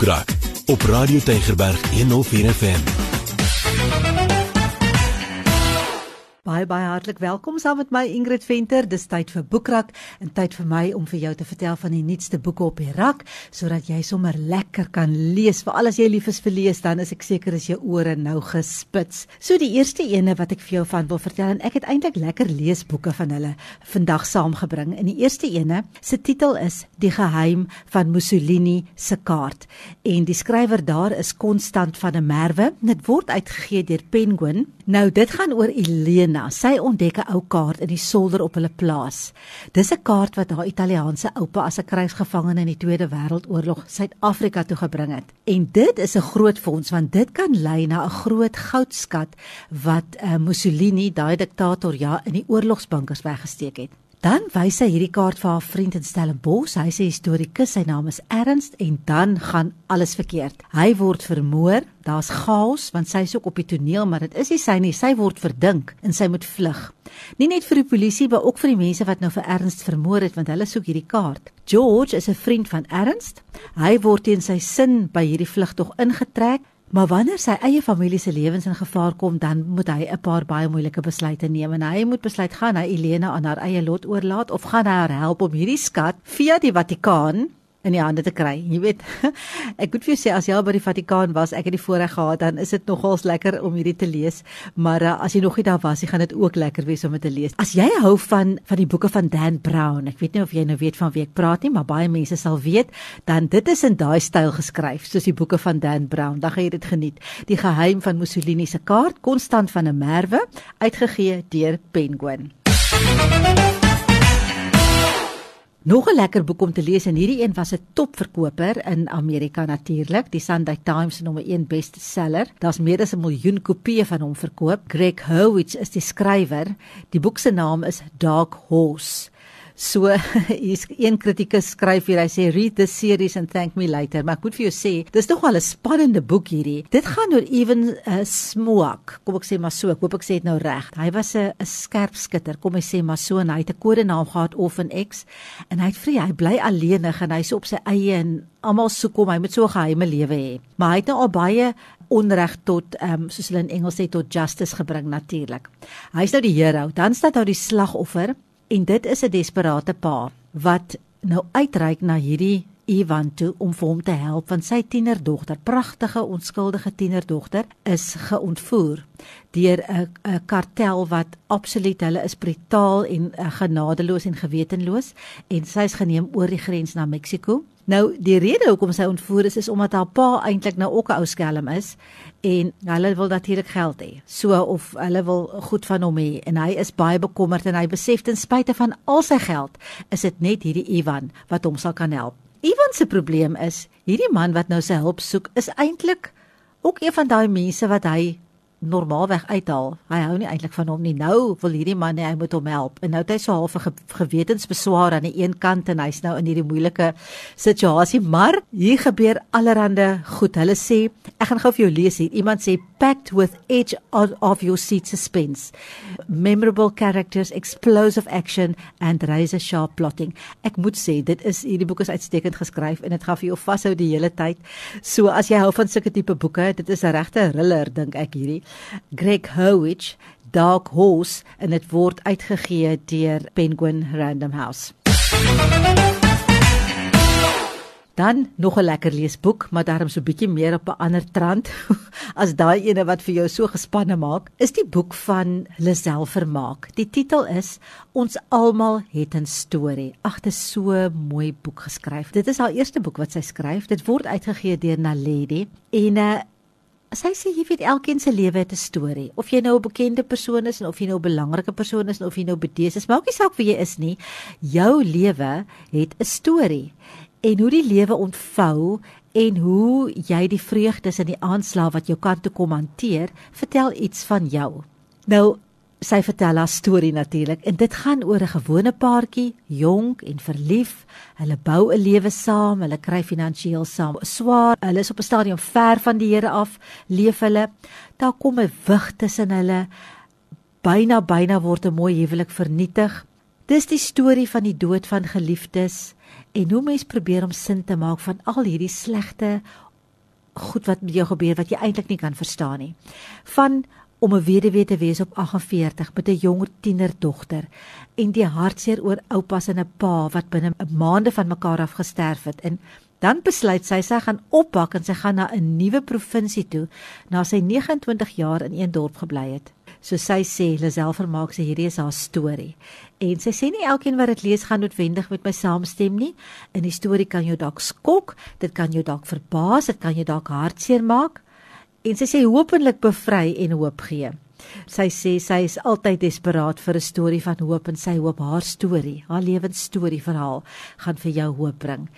Boekrak op Radio Tygerberg 104 FM. Baie baie hartlik welkom saam met my Ingrid Venter. Dis tyd vir Boekrak en tyd vir my om vir jou te vertel van die nuutste boeke op die rak sodat jy sommer lekker kan lees. Veral as jy lief is vir lees, dan is ek seker as jou ore nou gespits. So die eerste ene wat ek vir jou van wil vertel en ek het eintlik lekker leesboeke van hulle vandag saamgebring. En die eerste ene se titel is Die geheim van Mussolini se kaart en die skrywer daar is Constant van der Merwe. Dit word uitgegee deur Penguin. Nou dit gaan oor Elena sy ontdek 'n ou kaart in die solder op hulle plaas. Dis 'n kaart wat haar Italiaanse oupa as 'n krygsgevangene in die Tweede Wêreldoorlog Suid-Afrika toe gebring het. En dit is 'n groot fonds want dit kan lei na 'n groot goudskat wat uh, Mussolini, daai diktator ja, in die oorlogsbunkers weggesteek het. Dan wys hy hierdie kaart vir haar vriend in Stellenbosch. Hy sê historikus, sy naam is Ernst en dan gaan alles verkeerd. Hy word vermoor. Daar's chaos want sy is ook op die toneel, maar dit is nie sy nie. Sy word verdink en sy moet vlug. Nie net vir die polisie, maar ook vir die mense wat nou vir Ernst vermoor het want hulle soek hierdie kaart. George is 'n vriend van Ernst. Hy word teen sy sin by hierdie vlugtog ingetrek. Maar wanneer sy eie familie se lewens in gevaar kom, dan moet hy 'n paar baie moeilike besluite neem en hy moet besluit gaan hy Elena aan haar eie lot oorlaat of gaan hy haar help om hierdie skat via die Vatikaan in die hande te kry. Jy weet, ek moet vir jou sê as jy al by die Vatikaan was, ek het die voorreg gehad, dan is dit nogals lekker om hierdie te lees, maar uh, as jy nog nie daar was, jy gaan dit ook lekker wees om dit te lees. As jy hou van van die boeke van Dan Brown, ek weet nie of jy nou weet van wie ek praat nie, maar baie mense sal weet, dan dit is in daai styl geskryf, soos die boeke van Dan Brown. Dan gaan jy dit geniet. Die geheim van Mussolini se kaart, konstant van 'n merwe, uitgegee deur Penguin. Nog 'n lekker boek om te lees en hierdie een was 'n topverkoper in Amerika natuurlik, die Sunday Times se nommer 1 bestseller. Daar's meer as 'n miljoen kopieë van hom verkoop. Greg Howitz is die skrywer. Die boek se naam is Dark Horse. So hier's een kritikus skryf hier hy sê read the series and thank me later. Maar ek moet vir jou sê dis tog al 'n spannende boek hierdie. Dit gaan oor Evan uh, Smoak. Kom ek sê maar so ek hoop ek sê dit nou reg. Hy was 'n 'n skerp skutter kom ek sê maar so en hy het 'n kodenaam gehad Orphan X en hy het vry hy bly alleenig en hy's op sy eie en almal soek hom. Hy moet so 'n geheime lewe hê. Maar hy het nou al baie onreg tot ehm um, soos hulle in Engels sê tot justice gebring natuurlik. Hy's nou die hero. Dan staan nou die slagoffer En dit is 'n desperate pa wat nou uitreik na hierdie Ivan toe om vir hom te help want sy tienerdogter, pragtige onskuldige tienerdogter, is geontvoer deur 'n kartel wat absoluut hulle is brutaal en uh, genadeloos en gewetenloos en sy is geneem oor die grens na Mexiko. Nou die rede hoekom sy ontvoer is is omdat haar pa eintlik nou ook 'n ou skelm is en hulle wil natuurlik geld hê. So of hulle wil goed van hom hê en hy is baie bekommerd en hy besef ten spyte van al sy geld is dit net hierdie Ivan wat hom sal kan help. Ivan se probleem is hierdie man wat nou sy hulp soek is eintlik ook een van daai mense wat hy normaalweg uithaal. Hy hou nie eintlik van hom nie. Nou wil hierdie man hy moet hom help. En nou het hy so half 'n gewetensbeswaar aan die een kant en hy's nou in hierdie moeilike situasie, maar hier gebeur allerlei goed. Hulle sê, ek gaan gou vir jou lees hier. Iemand sê packed with edge of your seat suspense. Memorable characters, explosive action and razor sharp plotting. Ek moet sê dit is hierdie boek is uitstekend geskryf en dit gaan vir jou vashou die hele tyd. So as jy hou van sulke tipe boeke, dit is 'n regte thriller dink ek hierdie. Greg Howich Dark Horse en dit word uitgegee deur Penguin Random House. Dan nog 'n lekker leesboek, maar daarom so bietjie meer op 'n ander trant as daai ene wat vir jou so gespanne maak, is die boek van Lisel Vermaak. Die titel is Ons almal het 'n storie. Ag, dit is so mooi boek geskryf. Dit is haar eerste boek wat sy skryf. Dit word uitgegee deur Naledi en 'n uh, eh, sy sê jy weet elkeen se lewe het 'n storie. Of jy nou 'n bekende persoon is en of jy nou 'n belangrike persoon is en of jy nou bedees is, maak nie saak wie jy is nie. Jou lewe het 'n storie. En hoe die lewe ontvou en hoe jy die vreugdes in die aanslag wat jou kant toe kom hanteer, vertel iets van jou. Nou sy vertel haar storie natuurlik en dit gaan oor 'n gewone paartjie, jonk en verlief. Hulle bou 'n lewe saam, hulle kry finansiëel saam swaar. Hulle is op 'n stadium ver van die Here af, leef hulle. Daar kom 'n wig tussen hulle. Byna byna word 'n mooi huwelik vernietig. Dis die storie van die dood van geliefdes en hoe mens probeer om sin te maak van al hierdie slegte goed wat met jou gebeur wat jy eintlik nie kan verstaan nie. Van om 'n weduwee te wees op 48 met 'n jonger tienerdogter en die hartseer oor oupas en 'n pa wat binne 'n maande van mekaar af gesterf het en dan besluit sy sy gaan oppak en sy gaan na 'n nuwe provinsie toe na sy 29 jaar in een dorp gebly het. So sy sê Lisel vermaak sy hierdie is haar storie. En sy sê nie elkeen wat dit lees gaan noodwendig met my saamstem nie. In die storie kan jou dalk skok, dit kan jou dalk verbaas, dit kan jou dalk hartseer maak en sy sê hopelik bevry en hoop gee. Sy sê sy is altyd desperaat vir 'n storie van hoop en sy hoop haar storie, haar lewensstorie verhaal gaan vir jou hoop bring.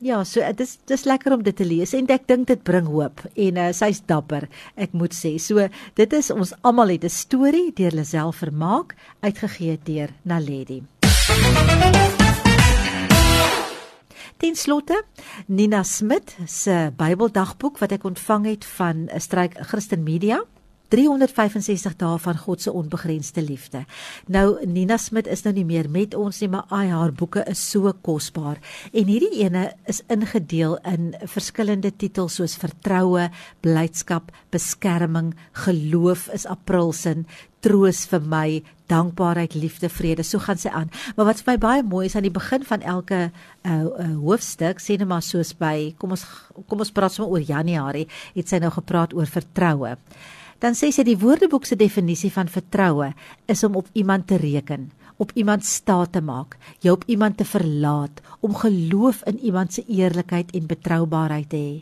Ja, so dit is dis lekker om dit te lees en ek dink dit bring hoop en uh, sy's dapper, ek moet sê. So dit is ons almal het 'n storie deur Lisel Vermaak uitgegee deur Naledi. Ten slotte, Nina Smit se Bybeldagboek wat ek ontvang het van 'n stryk Christen Media. 365 dae van God se onbegrensde liefde. Nou Nina Smit is nou nie meer met ons nie, maar ai haar boeke is so kosbaar. En hierdie ene is ingedeel in verskillende titels soos vertroue, blydskap, beskerming, geloof is Aprilsin, troos vir my, dankbaarheid, liefde, vrede. So gaan sy aan. Maar wat vir my baie mooi is aan die begin van elke uh, uh hoofstuk, sê net maar soos by kom ons kom ons praat sommer oor Januarie, het sy nou gepraat oor vertroue. Dan sê sy die Woordeboek se definisie van vertroue is om op iemand te reken, op iemand staat te maak, jou op iemand te verlaat, om geloof in iemand se eerlikheid en betroubaarheid te hê.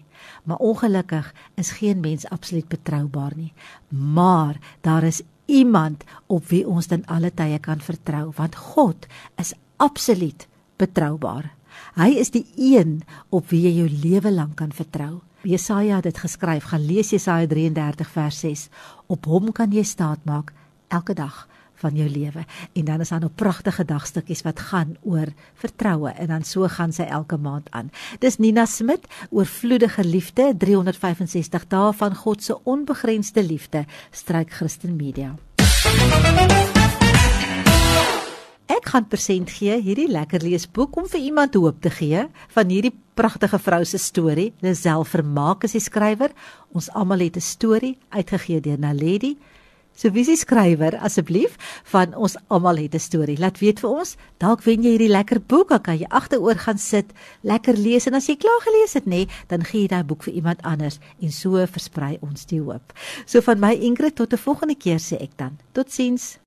Maar ongelukkig is geen mens absoluut betroubaar nie. Maar daar is iemand op wie ons dan alle tye kan vertrou want God is absoluut betroubaar. Hy is die een op wie jy jou lewe lank kan vertrou. Jesaja het dit geskryf, gaan lees Jesaja 33 vers 6. Op hom kan jy staat maak elke dag van jou lewe. En dan is daar nog pragtige dagstukkies wat gaan oor vertroue en dan so gaan sy elke maand aan. Dis Nina Smit oor vloedige liefde 365 dae van God se onbegrensde liefde stryk Christen Media. Ek gaan persent gee hierdie lekker leesboek om vir iemand hoop te gee van hierdie pragtige vrou se storie. Lisel Vermaak is die skrywer. Ons almal het 'n storie uitgegee deur Naledi. So wie is die skrywer asseblief van ons almal het 'n storie. Laat weet vir ons. Dalk wen jy hierdie lekker boek, dan kan jy agteroor gaan sit, lekker lees en as jy klaar gelees het, nê, dan gee jy daai boek vir iemand anders en so versprei ons die hoop. So van my Ingrid tot 'n volgende keer sê ek dan. Totsiens.